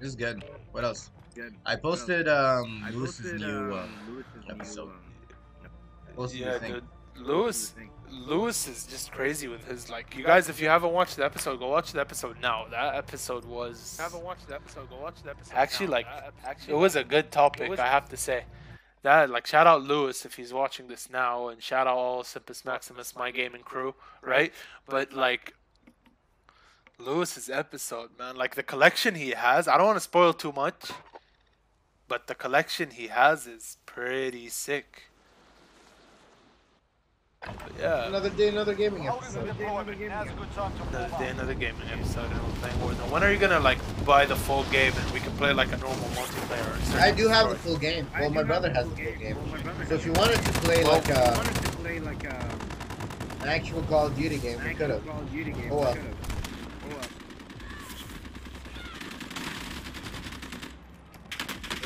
This is good. What else? Good. I posted um I Lewis's posted, new um, um, Lewis's episode. New, um, Yeah, the thing. dude. Lewis, the thing. Lewis is just crazy with his like. You guys, if you haven't watched the episode, go watch the episode now. That episode was. haven't watched the episode, go watch the episode. Actually, now. like, That ep- It was a good topic, was- I have to say. That like shout out Lewis if he's watching this now, and shout out all Simpus Maximus, my gaming crew, right? But like Lewis's episode, man, like the collection he has. I don't want to spoil too much, but the collection he has is pretty sick. But yeah, Another day, another gaming Holding the episode. deployment. Now's a good time to another warm day, up. another gaming episode, and we're playing Warzone. When are you gonna like buy the full game and we can play like a normal multiplayer? or I do have the full game. Well, my brother has the full full game. Well, my brother So if you wanted to play Well, like If uh, wanted to play like a an actual Call of Duty game, we could have. Call of Duty game, Oh, well. could've. Oh, well.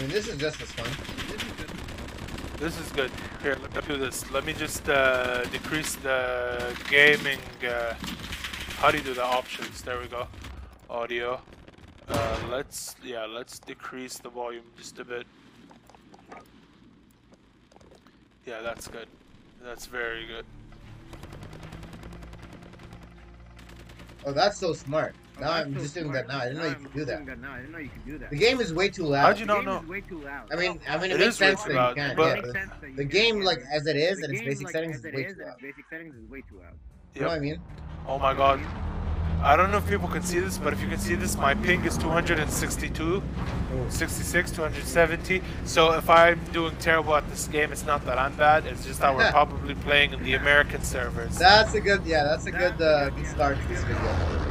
I mean, this is just as fun. This is good. This is good. Here, let me do this. Let me just uh, decrease the gaming. Uh, how do you do the options? There we go. Audio. Uh, let's yeah, let's decrease the volume just a bit. Yeah, that's good. That's very good. Oh, that's so smart. Now that's I'm so just doing that now. I didn't know you could do that. doing Now. I didn't know you could do that. The game is way too loud. How'd you not know? way too loud. I mean, I mean, it, It makes sense too that you loud, can. but- Yeah, It the, sense that you the can, game, like as it is, and its basic settings, is way too loud. basic settings is way too loud. You know what I mean? Oh my god. I don't know if people can see this, but if you can see this, my ping is 262, 66, 270. So if I'm doing terrible at this game, it's not that I'm bad. It's just that we're probably playing in the American servers. That's a good, yeah, that's a good, uh, good, good start to this video.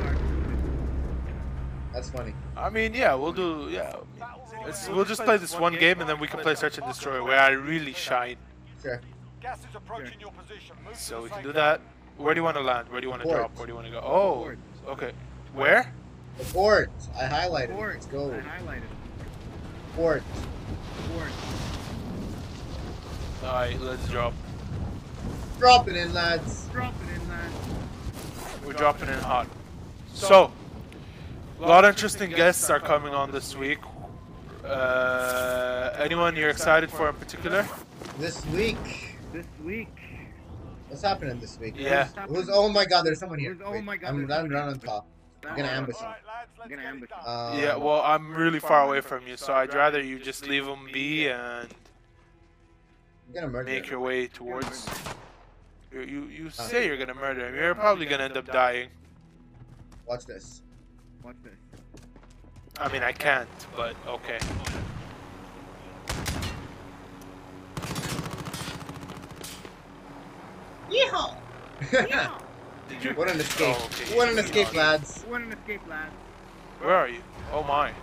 That's funny. I mean, yeah, we'll do, yeah. It's, we'll just play this one game and then we can play Search and Destroy where I really shine. Sure. Gas is approaching your position. So we can do that. Where do you want to land? Where do you want to drop? Where do you want to go? Oh, okay. Where? The port. I highlighted. it. Port. Let's go. I highlighted. Port. Port. Alright, let's drop. Drop it in, lads. Drop it in, lad. We're dropping in hot. So, a lot of interesting guests are coming on this week. Uh, anyone you're excited for in particular? This week. This week. What's happening this week? Yeah. Who's? Oh my God! There's someone here. Who's- oh my God, I'm there's running someone on here. top. Stand gonna ambush him. Alright, lads, let's Gonna ambush done. Um, Yeah, well, I'm really far away from you, so I'd rather you just leave him be and gonna murder make him. your way towards. You, you, you say you're gonna murder him. You're probably gonna end up dying. Watch this. Watch this. I mean, I can't, but okay. Yeehaw! Did you? what an escape! Oh, okay. What an escape, lads! What an escape, lad. Where are you? Oh my.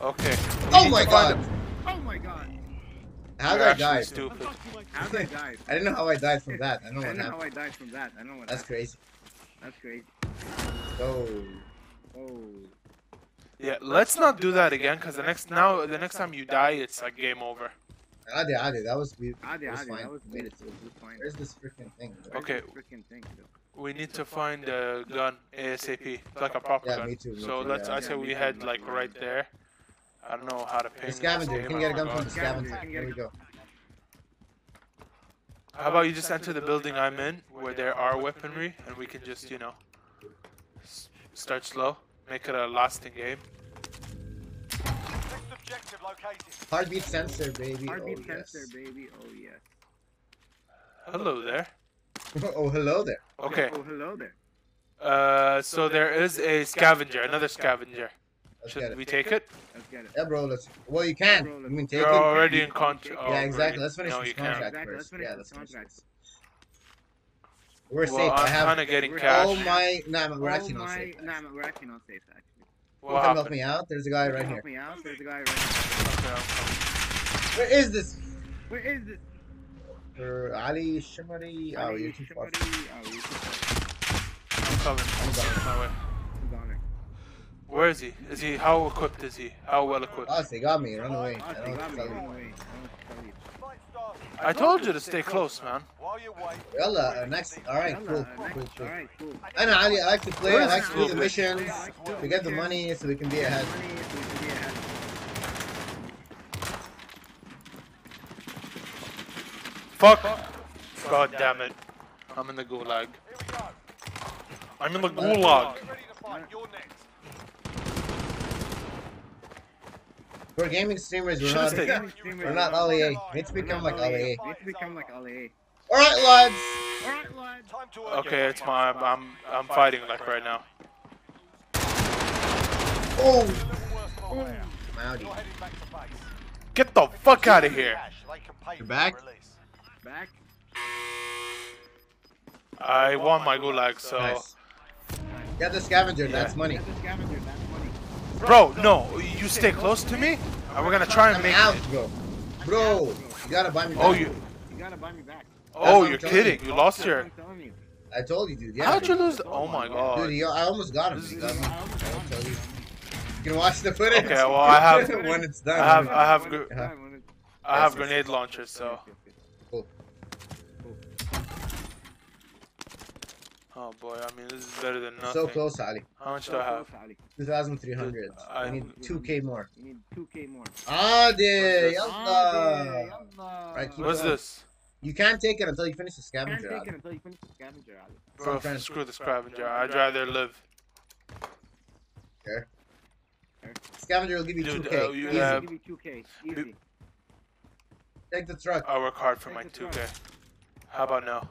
Okay. Oh my God! Oh my god. How did I die? Stupid. How did I die? I didn't know how I died from that. I don't know I what don't know how. I died from that. I don't know what That's happened. crazy. That's crazy. Oh. Oh. Yeah, let's not do that again, cause the next now the next time you die, it's like game over. Adi, Adi, that was we. Adi, it was fine. that was Made it through. Fine. Where's this freaking thing? Where's Okay. Freaking thing. We need to find a gun ASAP, like a proper Yeah, gun. me too, me so too, let's. yeah. I Yeah, say we head like right there. I don't know how to ping. The this scavenger. game, You can I get a gun from the Scavenger, scavenger. you can Here we go. How about you just enter the building I'm in, where there are weaponry, and we can just, you know, s- start slow, make it a lasting game. Next objective located. Heartbeat sensor, baby. Heartbeat oh, yes. baby. Oh yes. Hello there. oh, hello there. Okay. Oh hello there. Uh, so there is a scavenger, another scavenger. Let's Should we take it? Let's get it. Yeah, bro. Let's. Well, you can. Bro, You let's- mean take You're it? already in contract. Yeah, exactly. Let's finish no, this you can't. contract Exactly, let's first. finish Yeah, let's finish contract. this. We're Well, safe. I I'm have kind of getting We're- cash. all my. Nah, but we're oh actually not my, safe. Nah, we're actually not safe actually. What Come help me out. There's a guy right Help here. Help me out. There's a guy right here. Okay, Where is this? Where is this? For Ali Shimari. Oh, Ali you're too far. Oh, you're too far. I'm coming. I'm on my way. Who's on there? Where is he? Is he? How equipped is he? How well equipped? Oh, they got me. Run away. Oh, I they don't know got what me. to tell Run you. away. I told you to stay close, man. Yalla, uh, next. Alright, cool. cool, cool. I know, I like to play, I like to do the missions, to get the money so we can be ahead. Fuck! God damn it. I'm in the gulag. I'm in the uh, gulag. Get ready to fight. You're next. We're gaming streamers. We're not. stayed. We're not LEA. Need to become like LEA. Need to become like LA. All right, lads. Alright, lads. Time to Okay, it's my. I'm. I'm fighting like right now. Oh, A little worse than all there. Mowdy. You're heading back to base. Get the fuck out of here! Cash, they can pay You're back? Back. I won my gulag, so. Nice. Get the scavenger. That's money. Get the scavenger, that's money. Bro, no, you stay close to me, and we're gonna try and I'm make. out, bro. Bro, you gotta buy me. Oh, back. you. You gotta buy me back. Oh, what you're I'm you. kidding. You lost your. I'm you. I told you, dude. Yeah. How'd you lose? Oh, oh my Dude, god. you, I almost got him. This You is- got me. I almost I'll tell you. You can watch the footage. Okay, well, I have- when it's done. I have- I have When gr- it's done, I have grenade launchers, so. Oh boy, I mean, this is better than nothing. So close, Ali. How much So do I have? close, 2,300. I I- need 2k more. You need 2k more. Adi, Ah, yalla. yalla. Right, What's going. this? You can't take it until you finish the scavenger. You Can't take Ali. it until you finish the scavenger, Ali. Bro, I'm trying to- screw the scavenger. I'd rather live. Okay. Scavenger will give you Dude, 2k. uh, you Easy. have- Give you 2k. Easy. Take the truck. I work hard for my 2K. How about now?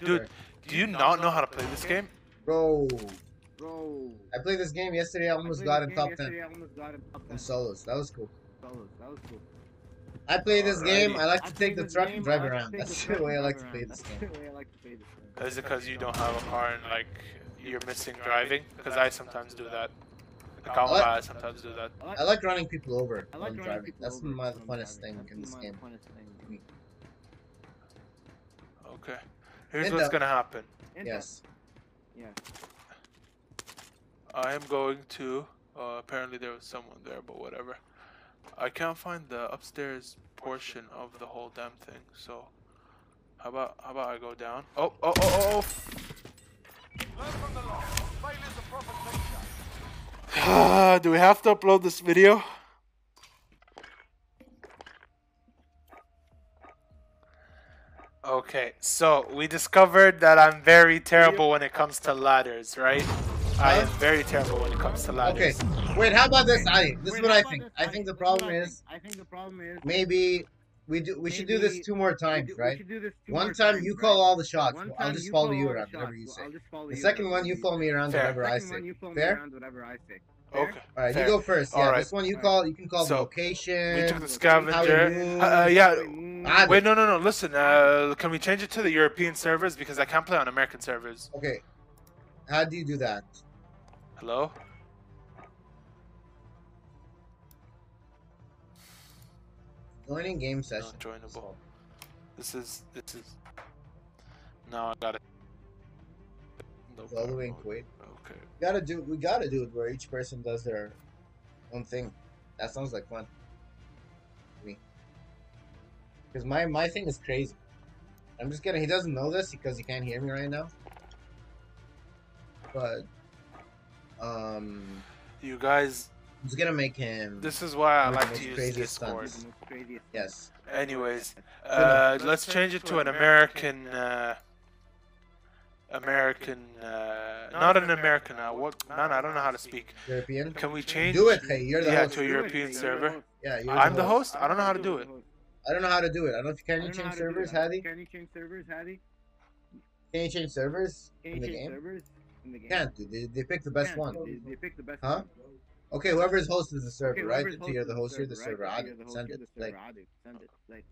Dude, do you not know how to play this game? Bro, Bro. I played this game yesterday. I I almost played got in top 10 I almost got in top 10 in solos. That was cool. solos. That was cool. I play this game. I like to play take the truck game, and drive I like to around. That's the way I like to play this game. the way I like to play this game. Is it because you don't have a car and like you're missing driving? Because I sometimes do that. Like, I'll What? I sometimes do that. I like running people over I like when driving. That's my the funnest thing in this game. funnest thing to me. Okay. Here's And what's the- gonna happen. And Yes. Yeah. I am going to. Uh, apparently there was someone there, but whatever. I can't find the upstairs portion of the whole damn thing. So, how about how about I go down? Oh oh oh oh! Learn from the loss. Failure's a proper oh. Do we have to upload this video? Okay, so we discovered that I'm very terrible when it comes to ladders, right? I am very terrible when it comes to ladders. Okay. Wait, how about this, Ali? This is what I think. I think the problem is. I think the problem is maybe we do we should do this two more times, right? should do this two One time you call all the shots. I'll just follow you all around, whatever you say. I'll just follow The second one, you follow me around, whatever I say. one, you follow me Fair? around, whatever I say. Fair? Okay. All right, fair. you go first. Yeah, Alright. this one you call. You can call the So, location. We took the How we scavenger. Uh, uh, yeah. Ah, Wait, no, no, no. Listen, uh, can we change it to the European servers because I can't play on American servers? Okay. How do you do that? Hello. Joining game Not session. joinable. This is this is. No, I got it. No. Kuwait. Okay. We gotta do. We gotta do it where each person does their own thing. That sounds like fun. Because my my thing is crazy. I'm just kidding. He doesn't know this because he can't hear me right now. But um, You guys, I'm just gonna make him. this is why I like to use Discord. stunts. the most craziest Yes. Anyways, uh, let's change it to an American. Uh, American, uh, not an American. Uh, what? Man, I don't know how to speak. European. Can we change? Do it, hey. You're the Yeah, host. to a European server. Yeah, you're I'm the host. I don't know how to do it. I don't know how to do it. I don't know if you can I you don't change how to do servers, it. Hattie. Can you change servers, Hattie? Can you change servers Can in the change game? servers in the game? Can't, dude. They, they pick the best Can't. one. They, they pick the best Huh? one. Okay, whoever host is the server, Okay, right? whoever's To you're the host host, you're the server. right? I You're the host, send you're it. the Like, server. Adi, Send it. Like,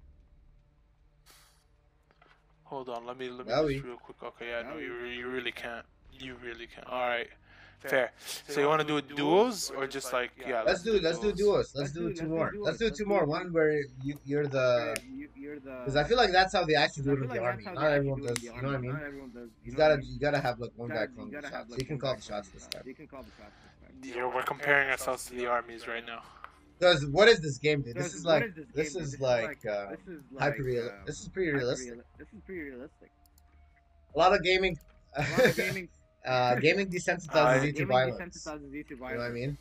Hold on, let me let me just real quick. Okay, yeah, no, you you really can't. You really can't. All right, fair. So you want to do it duos or just like yeah? let's do let's do duos. Let's Let's do do- two let's do more. duos. Let's do Let's two do more. One where you you're the you, you're the. because I feel like that's how they actually do it feel in the army. Not everyone do it in does. You know what I mean? Everyone does. You gotta what I mean? you gotta have like one Gotta- guy you calling the shots. You can call the shots this the time. You can call the shots. Yeah, we're comparing ourselves to the armies right now. Because what is this game, dude? This is like this this is like uh, this is like hyper real. uh, This is pretty realistic. This is pretty realistic. A lot of gaming. A lot of gaming. Uh, gaming desensitizes I- you to violence. desensitizes you to You know what I violence. mean?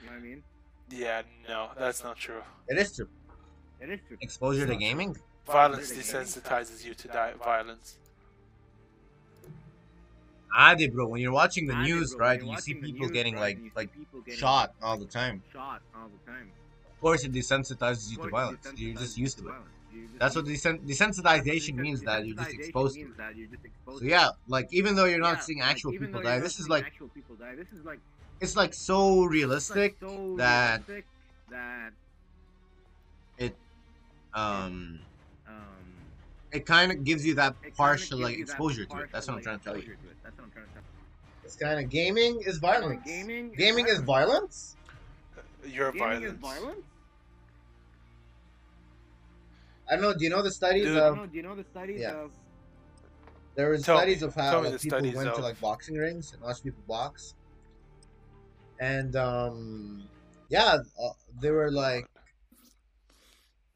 You know what I mean? Yeah, no, that's not true. It is true. It is true. Exposure to gaming. Violence desensitizes you to di- violence. Adi, bro, when you're watching the news, bro, right, you're see people news, getting right, like and you see like people getting shot all the time. shot all the time. Of course, it desensitizes you Of to violence. You're just used you to it. Violence. That's what used- desen- that's what desensitization means. That you're just exposed to. means that you're just exposed So yeah, like even though you're not Yeah, seeing actual even people die, this is like actual people die. This is like it's like so it's like realistic so that realistic that um um it kind of gives you that partial like exposure to it. That's what I'm trying to tell you. exposure to it. That's what I'm trying to tell you. It's kind of gaming is violence. Gaming, Gaming is violence. Your Gaming is violence. Violence. I don't know. Do you know the studies Dude. I don't of know, do you know the studies yeah. of there was Tell me. studies of how like, people studies went to like boxing rings and watched people box, and um yeah, uh, they were like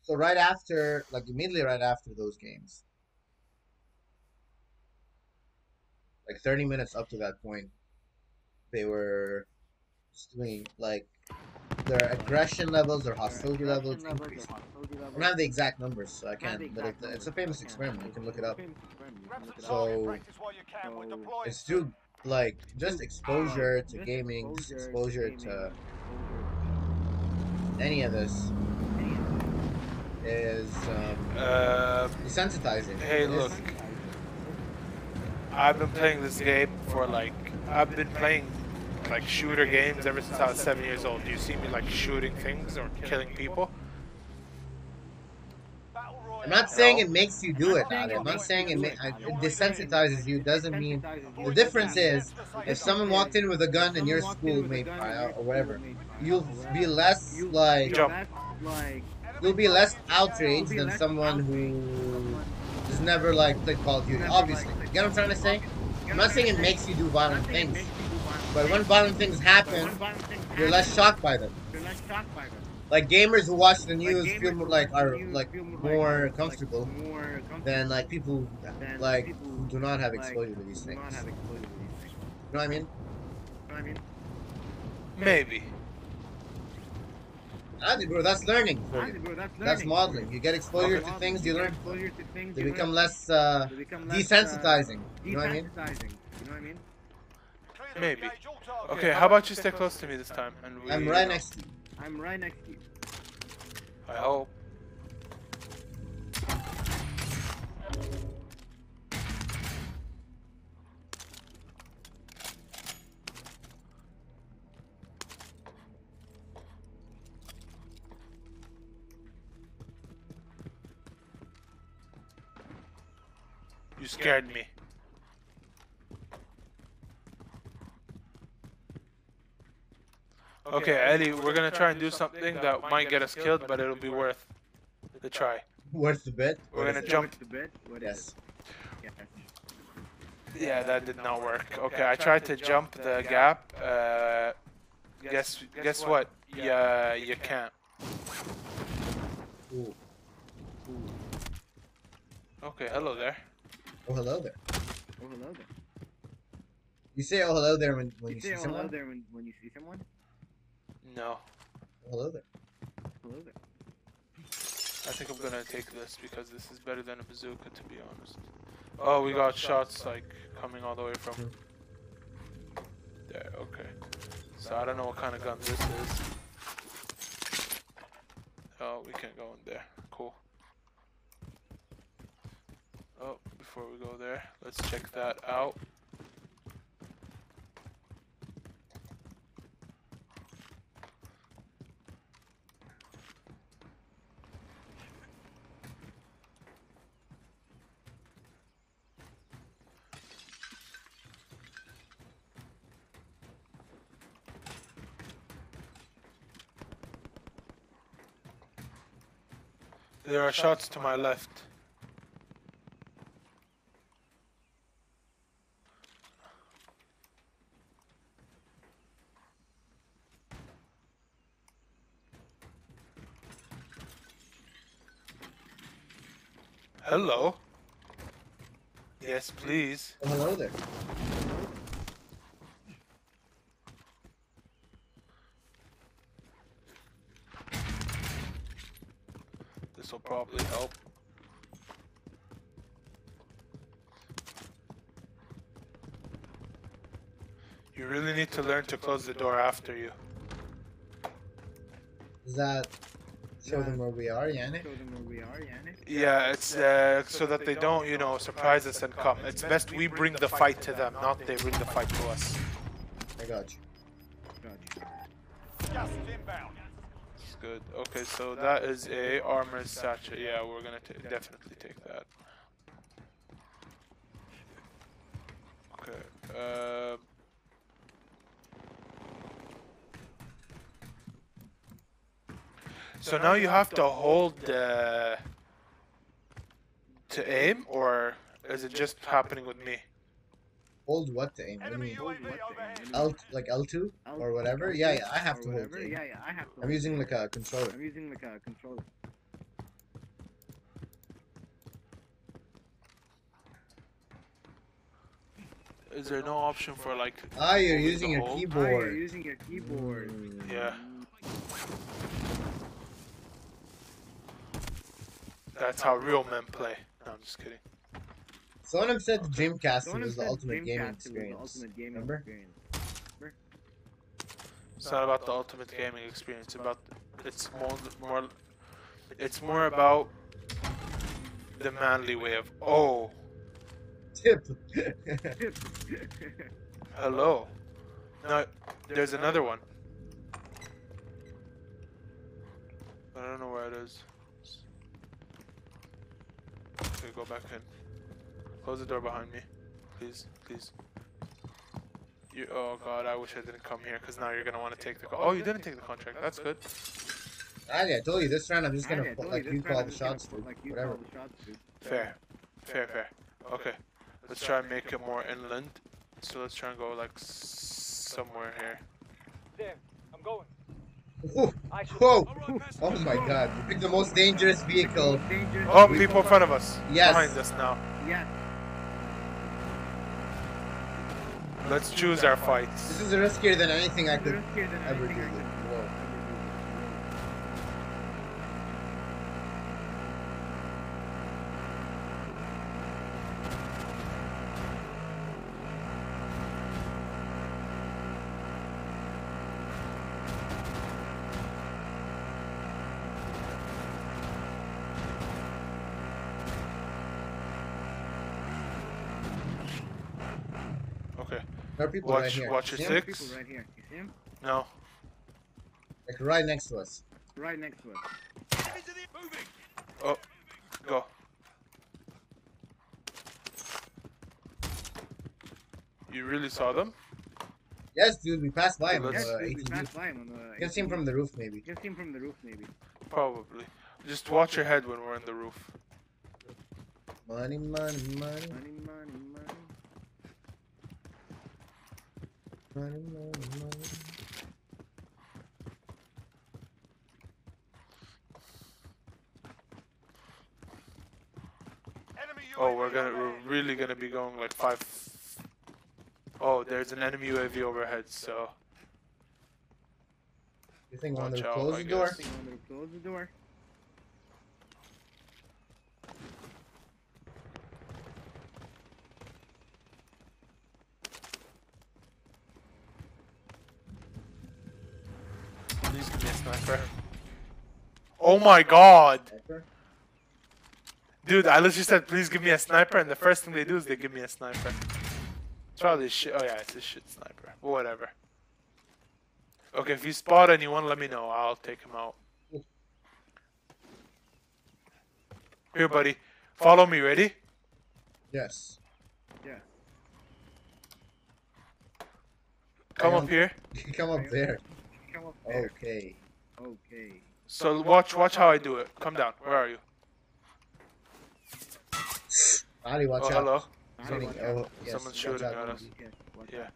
so right after like immediately right after those games, like thirty minutes up to that point, they were just doing like their aggression levels, their hostility their levels aggression levels, increased. their hostility I don't have the exact numbers, so I I don't have the can't. But it, it's a famous experiment. You can look it up. Famous experiment, you can look it up. So- Practice while you can. We're so deploying It's soon. too like just exposure to gaming, just exposure exposure to to any of this is um, Uh, desensitizing. Hey, It is- look. I've been playing this game for like I've been playing like shooter games ever since I was seven years old. Do you see me like shooting things or killing people? I'm not saying it makes you do it. I'm not saying it, ma- it desensitizes you. Doesn't mean the difference is if someone walked in with a gun in your school, made or whatever, you'll be less like Jump. like you'll be less outraged than someone who has never like played Call of Duty. Obviously, you get what I'm trying to say? I'm not saying it makes you do violent things, but when violent things happen, you're less shocked by them. You're less shocked by them. Like gamers who watch the news Like, feel more like are like more more like- comfortable more than like people than like people who do not have exposure to these things. not have exposure to these things. You know what I mean? You know what I mean? Maybe. Adi, bro, that's learning for Honestly, you. bro, that's, That's modeling. You get exposure That's to things, you get learn. exposure to things, They you become learn. less uh, They become less, desensitizing. Uh, You know what I mean? desensitizing. You know what I mean? Clear to Maybe. engage all targets. Okay, how about you stay close to me this time? And we, I'm right next to you. I'm right next to you. I hope. You scared me. Okay, Eddie, we're gonna try and do something that might get us killed, but it'll be worth the try. Worth the bet? We're What gonna jump. What's the bit? What is Yes. it? Yeah, that did not work. Okay, I tried to jump the gap. Uh, guess guess what? Yeah, you can't. Ooh. Okay, hello there. Oh, hello there. Oh, hello there. You say oh hello there when, when You you say see oh, hello there when, when you see someone? No, hello there. Hello there. I think I'm gonna take this because this is better than a bazooka, to be honest. Oh, we got shots like coming all the way from there. Okay, so I don't know what kind of gun this is. Oh, we can't go in there. Cool. Oh, before we go there, let's check that out. There are shots to my left. Hello. Yes, please. Hello there. This will probably help. You really need to learn to close the door after you. Does that show them where we are, Yannick? Show them where we are, Yannick. Yeah, it's uh, so that they don't, you know, surprise us and come. It's best we bring the fight to them, not they bring the fight to us. I got you. Gotcha. Gas is inbound. It's good. Okay, so that is a armor satchel. Yeah, we're gonna ta definitely take that. Okay. Um. So now you have to hold the to aim, or is it just happening with me? Hold what to aim? What do you mean? UAV What the overhead. hell? L like L2 or whatever? Yeah, yeah. I have to hold aim. Yeah, yeah, I have to. I'm using it. like a controller. I'm using like a controller. Is there no option for like? Ah, you're using the your hold? Ah, you're using your keyboard. Mm. Yeah. That's how real men play. No, I'm just kidding. Someone said Dreamcast Someone was the said ultimate Dreamcast gaming was the experience. ultimate gaming Remember? experience. It's not about the ultimate gaming experience. It's about it's more more it's more about the manly way of oh Tip. hello. No, there's another one. I don't know where it is. Okay, go back in. Close the door behind me, please, please. You, oh god, I wish I didn't come here because now you're gonna want to take the. Co- oh, you didn't take the contract. That's good. I told you this round I'm just gonna I put, like you round call I'm the shots, dude. Like Whatever. shots, dude. Fair, fair, fair. Okay, let's try and make it more inland. So let's try and go like somewhere here. There. I'm going. Whoa! Whoa! All right, pass. Oh my god, you picked the most dangerous vehicle. Oh, dangerous. Oh, people in front of us. Yes. Behind us now. Yes. Let's choose our fights. This is riskier than anything I could ever do. anything I could Whoa. ever do. Okay. There are people right Watch, here. watch your six. People right here. You see him? No. Like right next to us. Right next to us. Enemies in the moving. Oh, go. You really saw them? Yes, dude, we passed by him on Let's- Yes, dude, we passed by him on the. You can see him from the roof, maybe. You can see him from the roof, maybe. Probably. Just watch your head when we're in the roof. Money, money, money, Money, money, money. Money, money, money. Oh, we're gonna, we're really gonna be going like five. Oh, there's an enemy UAV overhead. So You think when they Watch out, close I the door? guess. You want me to close the door? please give me a sniper. Oh my god, dude! I literally said please give me a sniper, and the first thing they do is they give me a sniper. It's probably shit. Oh yeah, it's a shit sniper. Whatever. Okay, if you spot anyone, let me know. I'll take him out. Here, buddy. Follow me. Ready? Yes. Yeah. Come up here. Come up there. Come up there. Okay. Okay. So watch, watch how I do it. Come down. Where are you? Ali, watch oh, out. hello. Something- Watch oh, out. yes, Someone's shooting at us. Yeah.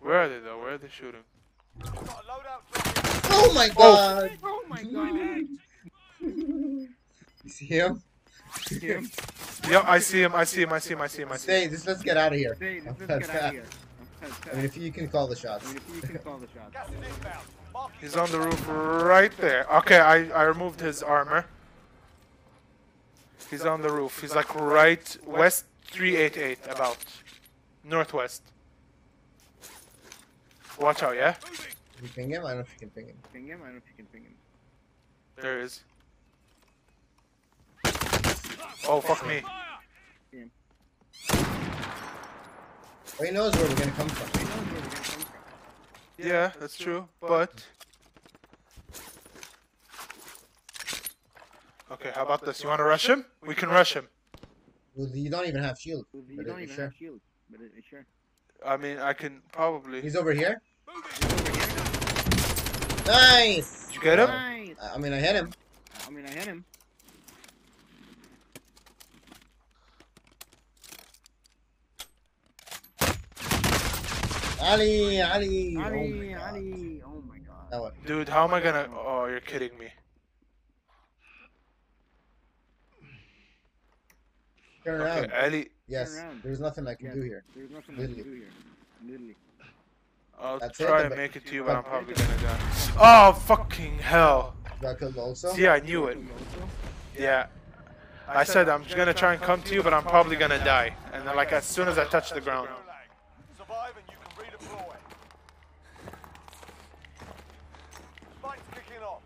Where are they though? Where are they shooting? Got a loadout drop Oh my oh. god! Oh my god! You see him? Him. Yep, I see him. I see him. I see him. I see him. I see him. Stay, just let's get out of here. Say, let's get out of here. I'm fast. I mean, if you can call the I mean, if you can call the shots. Gas is inbound. Mark He's on the roof right there. Okay, I, I removed his armor. He's on the roof. He's like right west 388 about. Northwest. Watch out, yeah? You ping him? I don't know if you can ping him. Ping him. I don't know if you can ping him. There is. Oh, fuck me. Oh, he knows where we're gonna come from. He knows where we're gonna come from. Yeah, that's true, but... Okay, how about this? You want to rush him? We can rush him. Well, You don't even have shield. You don't even sure. have shield. But it, sure. I mean, I can probably... He's over here. He's over here. Nice. Did you get him? Nice. I I mean, I hit him. I mean, I hit him. Ali, Ali. oh Ali, my God. Ali. Oh my god. That one. Dude, how am I gonna... Oh, you're kidding me. Turn around. Okay, Ali... Yes. around. There's nothing I can Yeah. do here. There's nothing I can do here. Literally. I'll That's try the and ba- make it to you, but I'm probably gonna die. Oh, fucking hell. Got killed also. See, I knew it. Yeah. I said I'm just gonna try and come to you, but I'm probably gonna die. And then, like, as soon as I touch the ground. Survive and you can redeploy. Fight's kicking off.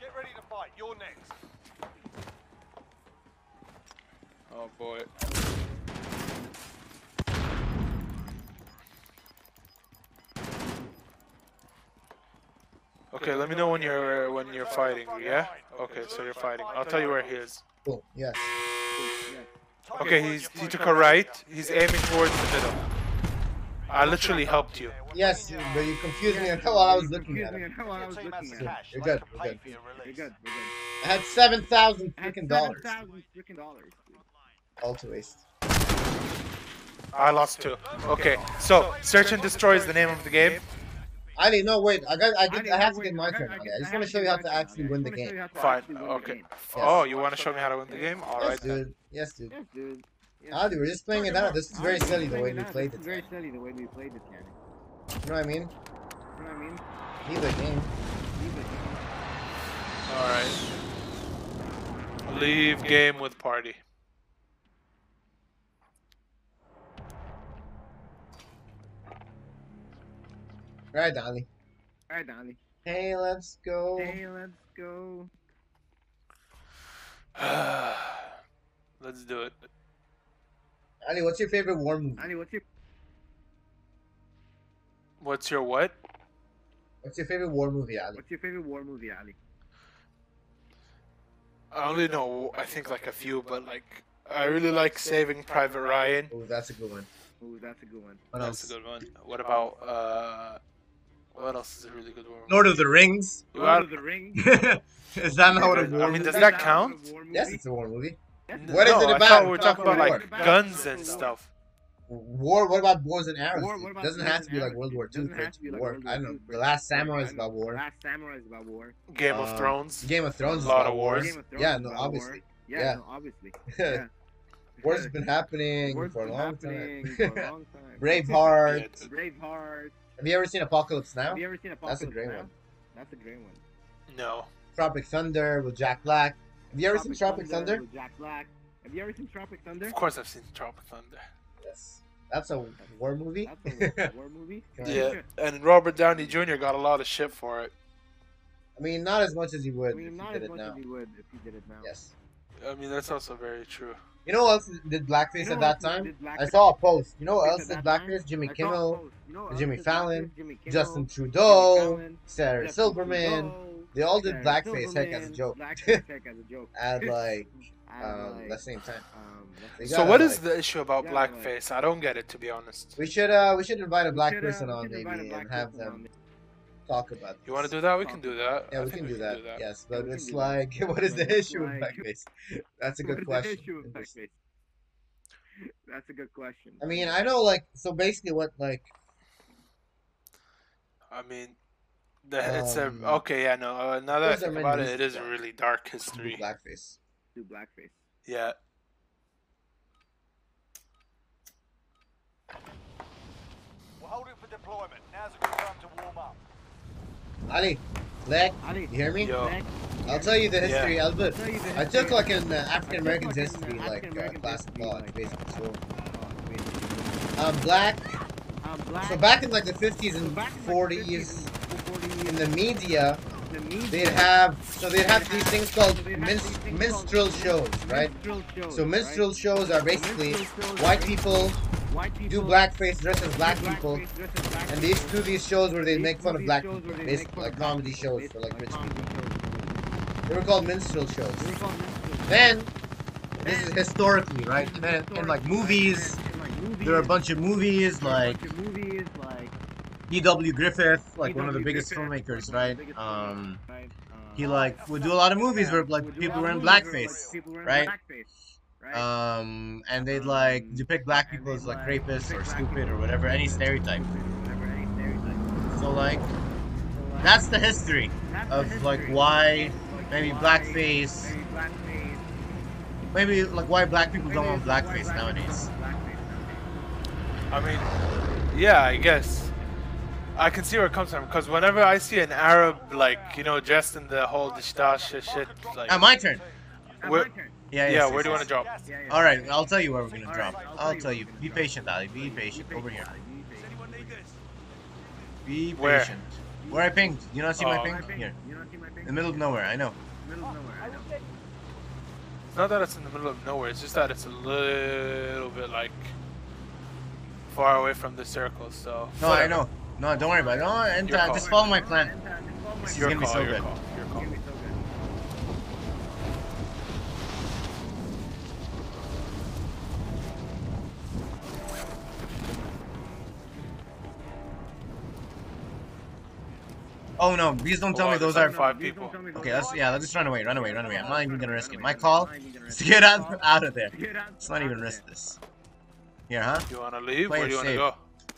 Get ready to fight. You're next. Oh, boy. Okay, let me know when you're uh, when you're fighting. Yeah. Okay, so you're fighting. I'll tell you where he is. Cool. Yes. Yeah. Okay, he's he took a right. He's aiming towards the middle. I literally helped you. Yes, but you confused me until I was looking Excuse at me, it. until I was Your team has looking at it. cash. You're good, you're good. for your We're good. We're good. I had seven thousand At freaking dollars. 7,000 freaking dollars. All to waste. I lost two. Okay, so search and destroy is the name of the game. Ali, no, wait. I got. I, get, didn't I have to get my turn. I- Ali. I I just want to show you how to actually win the just wanna show game. you how to Fine. actually win the Okay. game. Oh, you want to show me how to win the game? All Yes, right. then. dude. Yes, dude. Yes, dude. Yes. Ali, ah, we're just playing it out. This is very Ali, silly the way playing we it played This it. is very You silly the way we played this game. know what I mean? You know what I mean? Neither game. Leave it. All right. Leave game with party. Right, Ali. Alright, Donnie. Hey, let's go. Hey, let's go. Let's do it. Ali, what's your favorite war movie? Donnie, what's your What's your what? What's your favorite war movie, Ali? what's your favorite war movie, Ali? I only know I think like a few, but like I really like Saving Private Ryan. Oh, that's a good one. Ooh, that's a good one. What That's else? a good one. What about uh? What else is a really good one? Lord of the Rings. Lord of the Rings. is that not a war I mean, movie? does Is that count? a war movie? Yes, it's a war movie. Yes, What is no, it I about? thought we were It's talking not about war. like guns and stuff. War. What about bows and arrows? War, dude? what about doesn't have to be like? World War II for it to to be be like war. World I don't know. The Last to be war. Samurai is about war. Last Samurai is about war. Game of Um, Thrones. Game of Thrones. is Lot about of wars. Game Yeah, no, obviously. Yeah, Yeah. no, obviously. Yeah. War's been happening War's for a been long happening time. for a long time. Braveheart. Braveheart. Have you ever seen Apocalypse Now? Have you ever seen Apocalypse Now? That's a great Now? one. That's a great one. No. Tropic Thunder with Jack Black. Have you ever seen Tropic Thunder? with Jack Black. Have you ever seen Tropic Thunder? Of course I've seen Tropic Thunder. Yes. That's a war movie. That's a war movie. Yeah, and Robert Downey Jr. got a lot of shit for it. I mean, not as much as you I would mean, if not you as did it much now. as you would if you did it now. Yes. I mean, that's also very true. You know what else did blackface You know at that time? I saw a post. You know what else did that time? blackface? Jimmy I saw a Kimmel. You know Jimmy else did blackface? Fallon, Jimmy Kimmel, Justin Jimmy Trudeau, Fallon, Sarah Justin Silverman. Trudeau, They all did blackface heck as a joke. Blackface heck as a joke. At like And, um, like, the same time. um, They So gotta, what is like- the issue about Yeah, like- blackface? I don't get it to be honest. We should uh we should invite a black should, uh, person we on should invite maybe and have them talk about. You want to do that? We can do that. Yeah, I we think can do that. Yes, but we it's do that. like, what is the it's issue with blackface? That's a What good is the question. issue with blackface? That's a good question. I mean, I know like so basically what like I mean, the, it's a Um, okay. Yeah, no. Uh, now that I those are think about it, it reasons a really dark do history. blackface. do blackface. Yeah. We're holding for deployment. Now's a good time to warm up. Ali, Lek, Ali, you hear me? Yo. I'll tell you the history, Albert. tell you the I took like an uh, African American like an, uh, history, like uh, African-American class history, like, basically. So, wait. um, black, uh, black. So back in like the 50s so and back in, like, 50s and 40s, in the media, they'd have so they'd have these things called so they'd have minst- minstrel shows, right? So minstrel shows are basically white people white do blackface, dress as black people, blackface, dress as black and these people. do these shows where they make fun of black people, they basically like comedy shows for like rich people. They were called minstrel shows. They were called minstrel shows. Then this is historically, right? And then in like movies, And, like, movies, there are a bunch of movies there are a like bunch of movies like D.W. Griffith, like one of the biggest filmmakers, right? of the biggest Um, he Uh, like would do a lot of movies where like would people were in movies where, like, blackface, people were in right? Um, and they'd like Um, depict black people as like like, rapists or stupid or whatever, any stereotype. stupid or whatever, any stereotype. So like that's the history of like why maybe blackface, maybe like why black people don't maybe want why blackface black people nowadays. don't want blackface nowadays. I mean, yeah, I guess. I can see where it comes from because whenever I see an Arab like you know dressed in the whole dishdash shit, like Ah, my turn. Where- my turn. Yeah, yeah, yes, where yes, do you want to drop? Yeah, yeah. All right, I'll tell you where we're gonna All drop. right, I'll tell you. we're Be drop. patient, Ali. Be patient. Over here. Be patient. Where? Where I pinged. You not see my Oh. ping? My ping. Here. You don't see my ping? In the middle of nowhere. I know. Middle of nowhere. I know. It's not that it's in the middle of nowhere. It's just that it's a little bit like far away from the circle. So No, I know. No, don't worry about it. No, and Your uh, call. just follow my plan. And, just follow my This is gonna be so your good. call. Your call. gonna be so good. Oh no, please don't tell me those are. five people. don't tell me those Okay, are let's yeah, let's just run away, run away, run away. I'm not even gonna risk it. My call run away, I'm not even is to get out out of there. Let's not even risk this. Here, huh? You want to leave? Play Where it do you want to safe. go?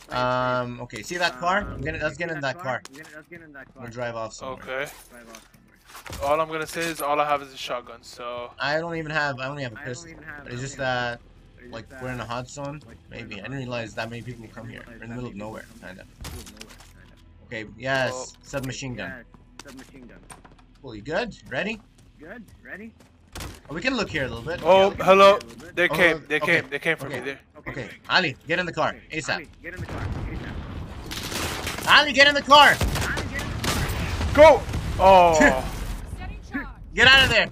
Um. Okay. See that car? Um, I'm gonna, let's get in that car. We're gonna- Let's get in that car. We'll drive off somewhere. Okay. Drive off somewhere. All I'm gonna say is all I have is a shotgun. So I don't even have. I only have a I don't pistol. even have- But I it's just that, It's like, just we're in a hot zone. like, Maybe I didn't realize that many people come here. We're in the middle of nowhere, kinda. here. Middle of nowhere, kinda. Okay. Yes. Well- Submachine gun. Yeah, submachine gun. Cool. You good? Ready? Good. Ready? Oh, we can look here a little bit. oh we can hello, look here a little bit. they Oh, came, they okay. came, they came for Okay. me. There. Okay. Ali, get in the car. Okay, ASAP. Ali, get in the car. ASAP. Ali, get in the car. Ali, get in the car. Go! Oh. Get out of there.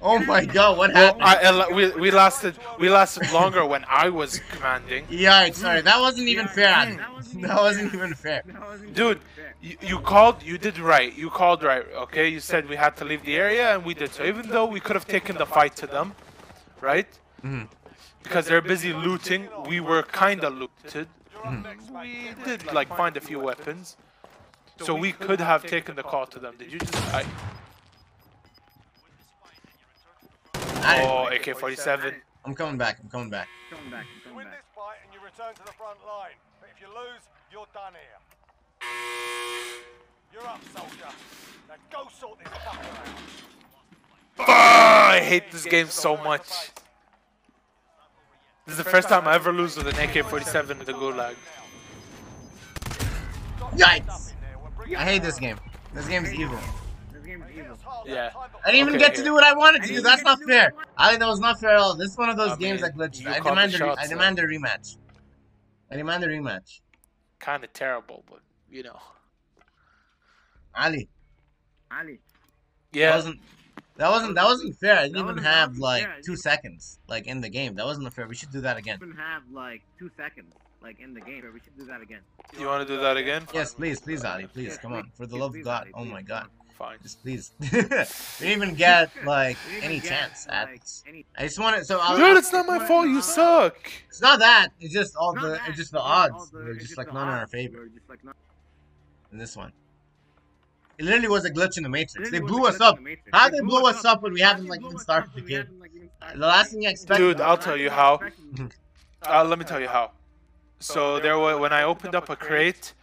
Oh my God! What well, happened? I, I, we, we lasted we lasted longer when I was commanding. Yeah, Sorry, that wasn't even fair. that wasn't That even wasn't fair. even fair. Dude. You, you called, you did right. You called right, okay? You said we had to leave the area, and we did so. Even though we could have taken the fight to them, right? Mhm. Because they're busy looting, we were kind of looted. You're up next, mate. We did like find a few weapons, so we could have taken the call to them. Did you just? I, Ali, oh, AK-47. I'm coming back. I'm coming back. Coming back. You Coming win back. this fight and you return to the front line. But if you lose, you're done here. You're up, soldier. Now go sort this fucker out. I hate this game so much. This is the first time I ever lose with an AK-47 in the Gulag. Yikes! In there, we'll bring I hate this game. This game is evil. Yeah. I didn't even Okay, get to here. do what I wanted I to do. That's not to do what I fair. Ali, that was not fair at all. This is one of those I games mean, that glitched. you I demand the a shots, I demand a rematch. I demand a rematch. Kind of terrible, but you know. Ali, Ali. that Yeah. wasn't that wasn't that wasn't fair. I didn't That even have like fair. two seconds like in the game. That wasn't fair. We should do that again. Even have like two seconds like in the game. We should do that again. You want to do that again? Yes, please, please, Ali, please, come on, for the love of God. Oh my God, on. Fine. just please. we didn't even get like We didn't any get, chance at like, this. any- I just wanted so I'll, Dude, it's not my fault. You suck. It's not that. It's just all Not the that, it's just the odds. the- They're it's just like the not in our odds. favor just like not. in this one. It literally was a glitch in the matrix. They blew us up. the How they blew blow us up when we haven't like even started the game? haven't, like, even started The last thing I expected. Dude, I'll tell you how. Uh, let me tell you how. So there was when I opened up a crate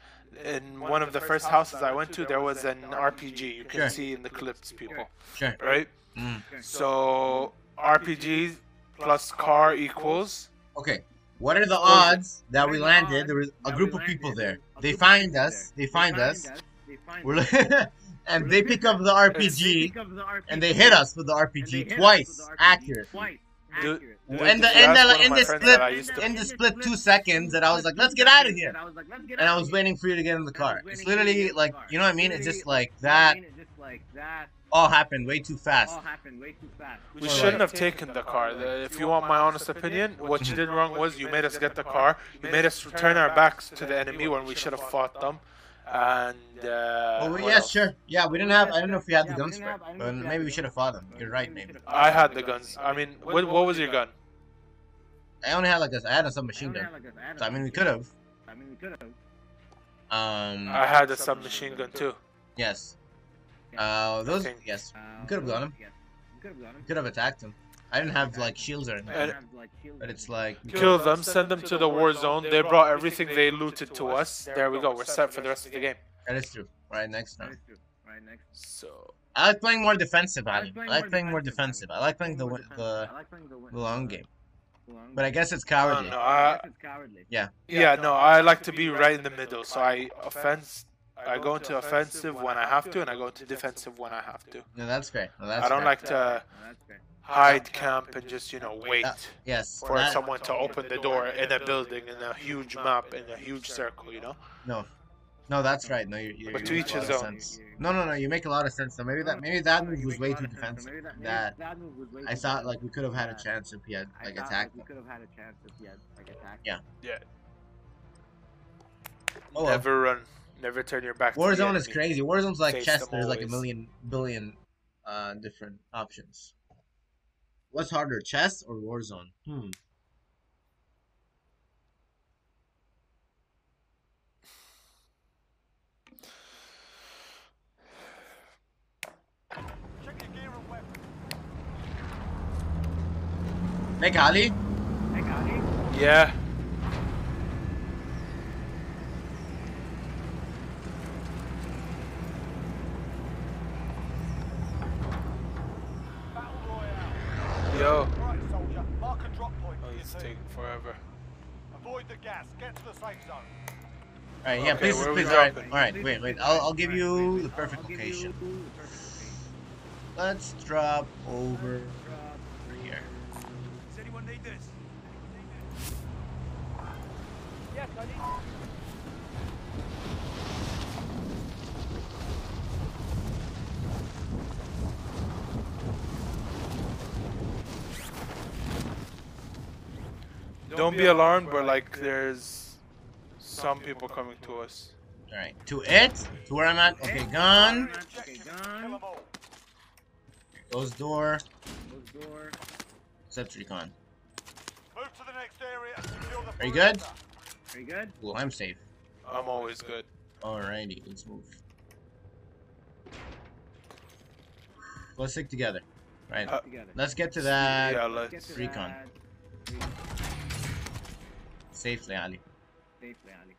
in one of the first houses I went to, there was an RPG. You can Sure. see in the clips, people. Sure. Right? Mm. So RPG plus car equals. Okay. What are the odds that we landed? There was a group of people there. They find us. They find us. They find We're us. and they pick up the They RPG pick up the RPG, and they hit us with the RPG hit us twice, with the RPG accurate. Twice. Dude, accurate. dude, in the that's in the in the split that I used to- in the split two seconds that I was like, let's get out of here, I was like, let's get and I was waiting for you to get in the car. It's waiting for you to literally get in the like you know what I mean. It's just like you know what I that mean? It's just like that all happened way too fast. all happened way too fast. We Well, shouldn't have taken the car. The- If you want my honest opinion, what you did wrong was you made us get the car. You made us turn our backs to the enemy when we should have fought them. And uh, Oh what yeah, else? sure. Yeah, we didn't have. I don't know if we had the Yeah, we gun spray, have- I don't know but if we had maybe we should have fought them. You're right, Maybe we maybe. should've fought I had the guns. I mean, what, what was your gun? I only had like a, I had a I submachine gun. like a- I a So I mean, we submachine could have. gun. I mean, we could have. Um. I had a submachine gun too. Yes. Uh, those. think- Yes. Uh, We could have got him. Yes, we could have got him. We could have attacked him. I didn't have like shields or anything. And- didn't have, like, shields But it's like. Kill them, send them to the war zone. They brought everything they looted to us. There we go. We're set for the rest of the game. That is true. Right next That round. Right next. So I like playing more defensive, I Ali. like I like playing more defensive. I like playing the more defensive. the I like playing the, the long game. But I guess it's cowardly. don't know. I I, it's cowardly. Uh, yeah, Yeah, no, I like to be right in the middle. So I offense. I go into offensive when I have to, and I go into defensive when I have to. No, that's fair. No, that's I don't fair. like to No, that's fair. Hide camp and just you know wait Uh, Yes. for that- someone to open the door in a building in a huge map in a huge circle. You know. No. No, that's right. No, you you But to make each a lot his of own. sense. No, no, no. You make a lot of sense. So maybe that maybe that move was way too defensive. That I thought like we could have had a chance if he had like attacked we could have had a chance if he had like attacked. Yeah. Oh, Oh, well. never run. Never turn your back. to Warzone is crazy. Warzone's like chess. There's like a million billion uh different options. What's harder, chess or Warzone? Hmm. Check your gear and weapons. Hey, Ali. Hey, Gotti. Yeah. Battle Royale. Yo. Right, soldier. Mark a drop point Oh, for your it's team. taking forever. Avoid the gas. Get to the safe zone. All right, yeah, Okay, please, where are we please. all right, all right, Wait, wait. I'll, I'll give you the perfect I'll give you location. the perfect location. Let's drop over here. Does anyone need this? Yes, I need. Don't be alarmed, but like there's some people coming to us. All right, to it, to where I'm at. Okay, gun. Okay, gun. them. Closed door. Close door. Except recon. Move to the next area the Are you good? Are you good? Cool, I'm safe. I'm always good. Alrighty, let's move. Let's stick together. Right. Uh, Let's get to that yeah, Let's let's. get to recon. that. Recon. safely, Ali. Safely, Ali.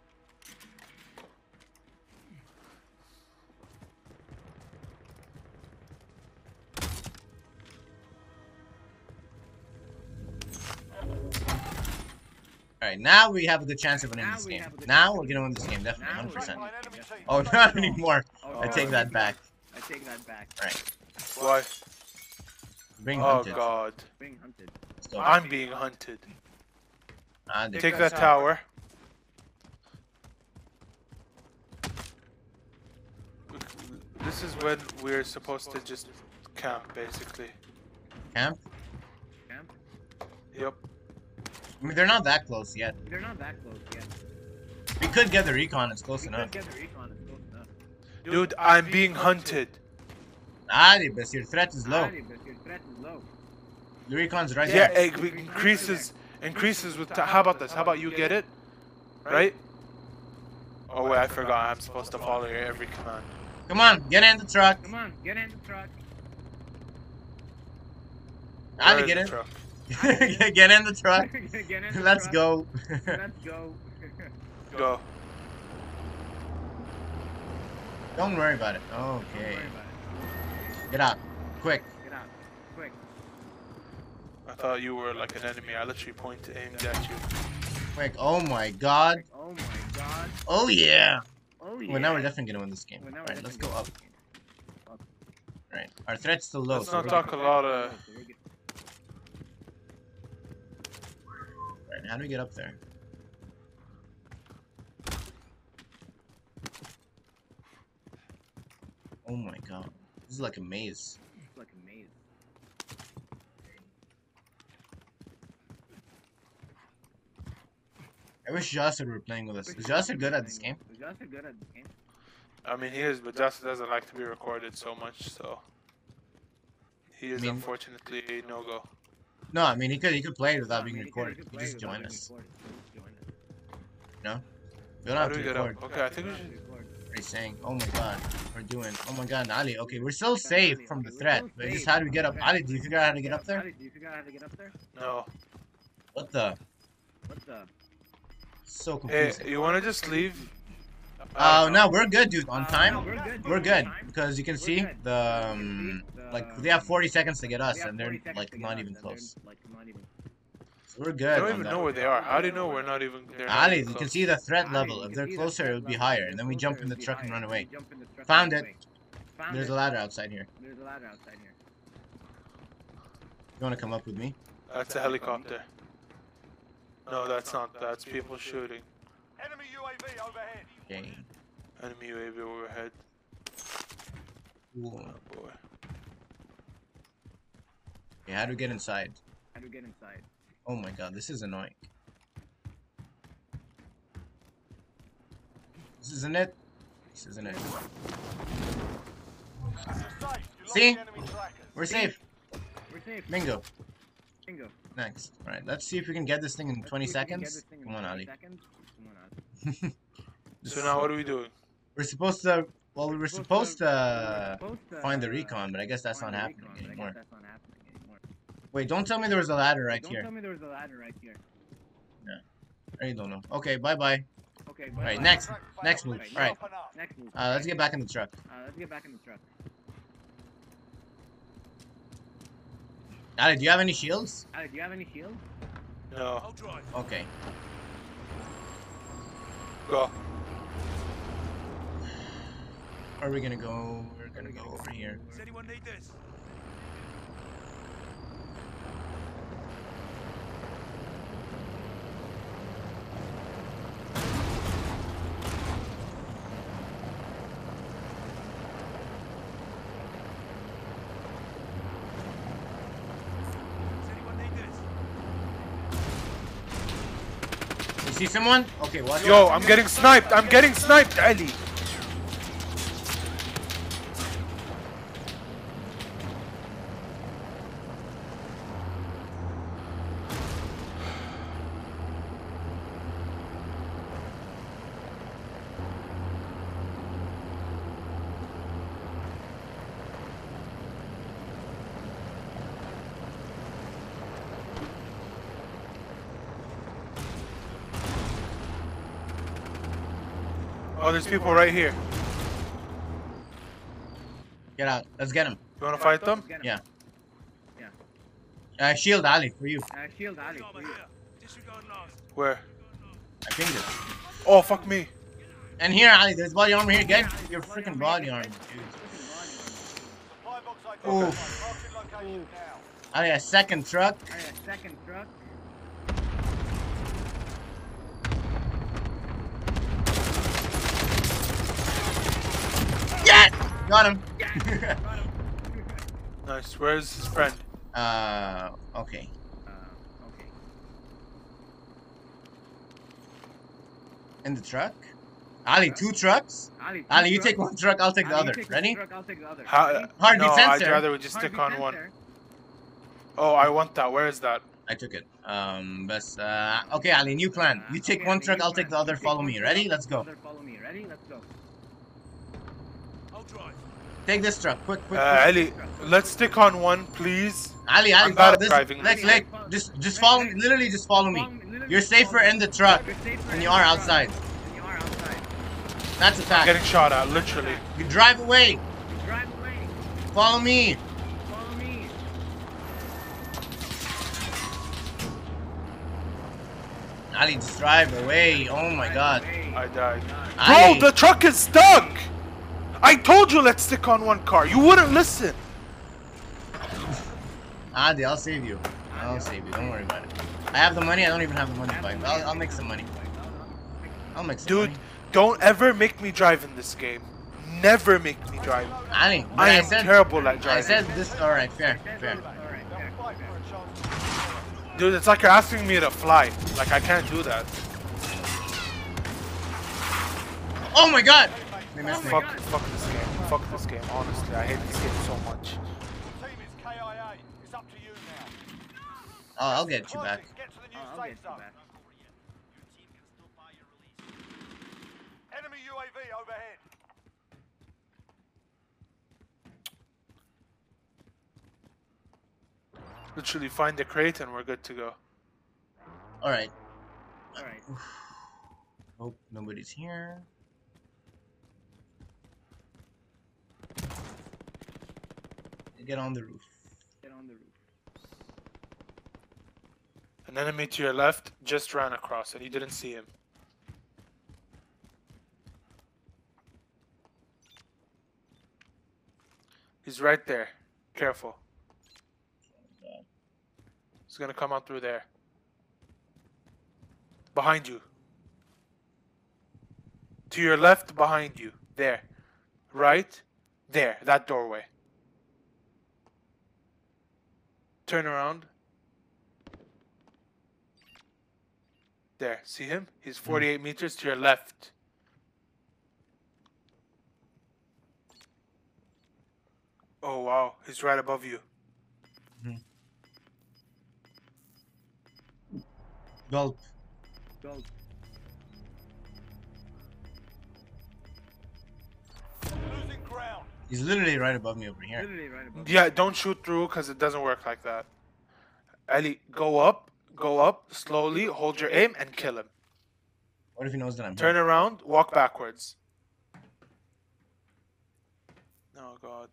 Alright, now we have a good chance of winning Now this game. have a good Now we're gonna win this this game, game. definitely, 100%. Track by an enemy oh, team. Oh, not anymore. Oh, I take that back. I take that back. Why? Being Oh. God. Being hunted. Let's. I'm being hunted. Ah, they- Take that tower. This is when we're supposed to just camp, basically. Camp? Camp. Yep. I mean, they're not that close yet. They're not that close yet. We could get the recon, it's close We enough. could get the recon. It's close enough. Dude, I'm being hunted. Ali, but your threat is low. Ali, your threat is low. The recon's right here. Yeah, there. it increases increases with. How about this? How about you get it? Right? Oh wait, I forgot. I'm supposed to follow your every command. Come on, get in the truck. Come on, get in the truck. Where Ali, is get in. get in the truck. get in the Let's truck. go. Let's go. Go. Don't worry about it. Don't Okay. worry about Get out. Quick. it. Get out. Quick. I thought you were like an enemy. I literally pointed aimed at you. Like, Oh my god. Quick. Oh my god. Oh yeah. Oh yeah. Well, now we're definitely gonna win this game. Well, Alright, let's go definitely up. gonna Alright. Our threat's still low. Let's so not we're talk a lot uh, of. Alright, how do we get up there? Oh my god. This is like a maze. It's like a maze. I wish Justin were playing with us. Is Justin good at this game? Is Justin good at this game? I mean, he is, but Justin doesn't like to be recorded so much, so he is mean- unfortunately a no go. No, I mean he could he could play without being mean, he could- recorded. he He could just play join us. recorded. He just join us. We don't How have do to we get up? record. Okay, I think we should. Record. What he's saying. Oh my god. We're doing oh my god, Ali. Okay, we're still safe from the threat. still But just safe how do we get up? Ali, do you figure out how to get up there? Ali, do you figure out how to get up there? No. What the? What the? So Hey, confusing. you want to just leave? I Uh, no, we're good, dude. On Uh, time, no, we're good. we're good because you can see the um, can like they have 40 seconds to get us, and they're like to not us, even and close. they're, Like, not even. So we're good. I don't on even that. know where they are. How do you know we're not even? They're not Ali, even you can see the threat level. If they're closer, it would be higher, and then we jump in the truck and run away. we jump in the truck and Found it. There's a ladder outside here. There's a ladder outside here. You want to come up with me? That's a helicopter. No, that's not. That's people shooting. Enemy UAV overhead. Okay. Enemy UAV overhead. Cool. Oh boy. Okay, how do we get inside? How do we get inside? Oh my god, this is annoying. This isn't it. This isn't it. You're safe. You lost See? the enemy trackers. We're safe. We're safe. Bingo. Bingo. Next. Alright, let's see if we can get this thing in Let's 20 see if we can get seconds. thing in Come on, Ali. seconds. Come on, Ali. So now what are we doing? We're supposed to. Well, we were supposed to we're supposed to, find the recon, but I guess that's not happening recon, but I guess anymore. that's not happening anymore. Wait, don't tell me there was a ladder right Don't here. tell me there was a ladder right here. I don't know. Okay, bye bye. Okay, Alright, bye-bye. next. Next move. Alright. Next move. Uh, let's get back in the truck. Uh, let's get back in the truck. Ali, do you have any shields? Ali, do you have any shields? No. I'll drive. Okay. Go. Where are we gonna go? We're gonna go over here. Does anyone need this? Does anyone need this? You see someone? Okay, watch Yo, I'm getting sniped. I'm getting sniped, Ali. Oh, there's people right here. Get out. Let's get him. You wanna fight them? Let's get him. Yeah. Uh, shield Ali for you. Uh, shield Ali. for you. Where? I pinged it. Oh, fuck me. And here, Ali, there's body armor here. Get your freaking body armor, dude. Supply box identified. Oof. Marking location. Ali, a second truck. Alright, second truck. Yes! Got him. Nice. Where's his friend? uh, okay. Uh, okay. In the truck? Ali, two trucks? Ali, two Ali, you trucks. take one truck, I'll take the other. take Ready? One truck, I'll take the other. How, Ready? Heartbeat no, I'd rather we just stick on Heartbeat one. sensor. Oh, I want that. Where is that? I took it. Um, but, uh, okay, Ali, new plan. Uh, You take okay, one Ali, truck, I'll take the other. Follow me. Ready? Let's go. other, Follow me. Ready? Let's go. Take this truck, quick, quick. Uh. Ali, let's stick on one, please. Ali, Ali, I'm bad follow at this. driving. Let's like, just, just follow me. Literally, just follow me. Follow me, literally You're safer in the truck than you are outside. than you are outside. That's attack. Getting shot at, literally. You drive away. Drive away. Follow me. Follow me. Ali, just drive away. Oh my god. I died. Bro, the truck is stuck! I told you let's stick on one car. You wouldn't listen. Adi, I'll save you. I'll save you. Don't worry about it. I have the money. I don't even have the money to buy. I'll, I'll make some money. I'll make some Dude, money. don't ever make me drive in this game. Never make me drive. I didn't. I I, am said. terrible at driving. I said this. All right, fair, fair. They'll fight for a chance. Dude, it's like you're asking me to fly. Like I can't do that. Oh my God! They missed me. Fuck, fuck this game. Fuck this game. Honestly, I hate this game so much. Team is KIA. It's up to you now. Oh, I'll get you back. Convicts, Get to the new I'll, I'll safe get you zone. back. Enemy UAV overhead. Literally find the crate and we're good to go. All right. All right. Hope oh, nobody's here. Get on the roof. Get on the roof. An enemy to your left just ran across and you didn't see him. He's right there. Careful. He's gonna come out through there. Behind you. To your left, behind you. There. Right? There. That doorway. Turn around. There. See him? He's hmm. 48 meters to your left. Oh, wow. He's right above you. Hmm. Gulp. Go. He's literally right above me over here. Right above. Yeah, don't shoot through because it doesn't work like that. Ali, go up, go up, slowly, hold your aim, and kill him. What if he knows that I'm here? Turn around, walk backwards. Oh god.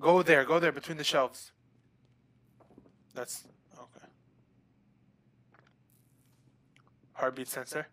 Go there, go there between the shelves. That's okay. Heartbeat sensor.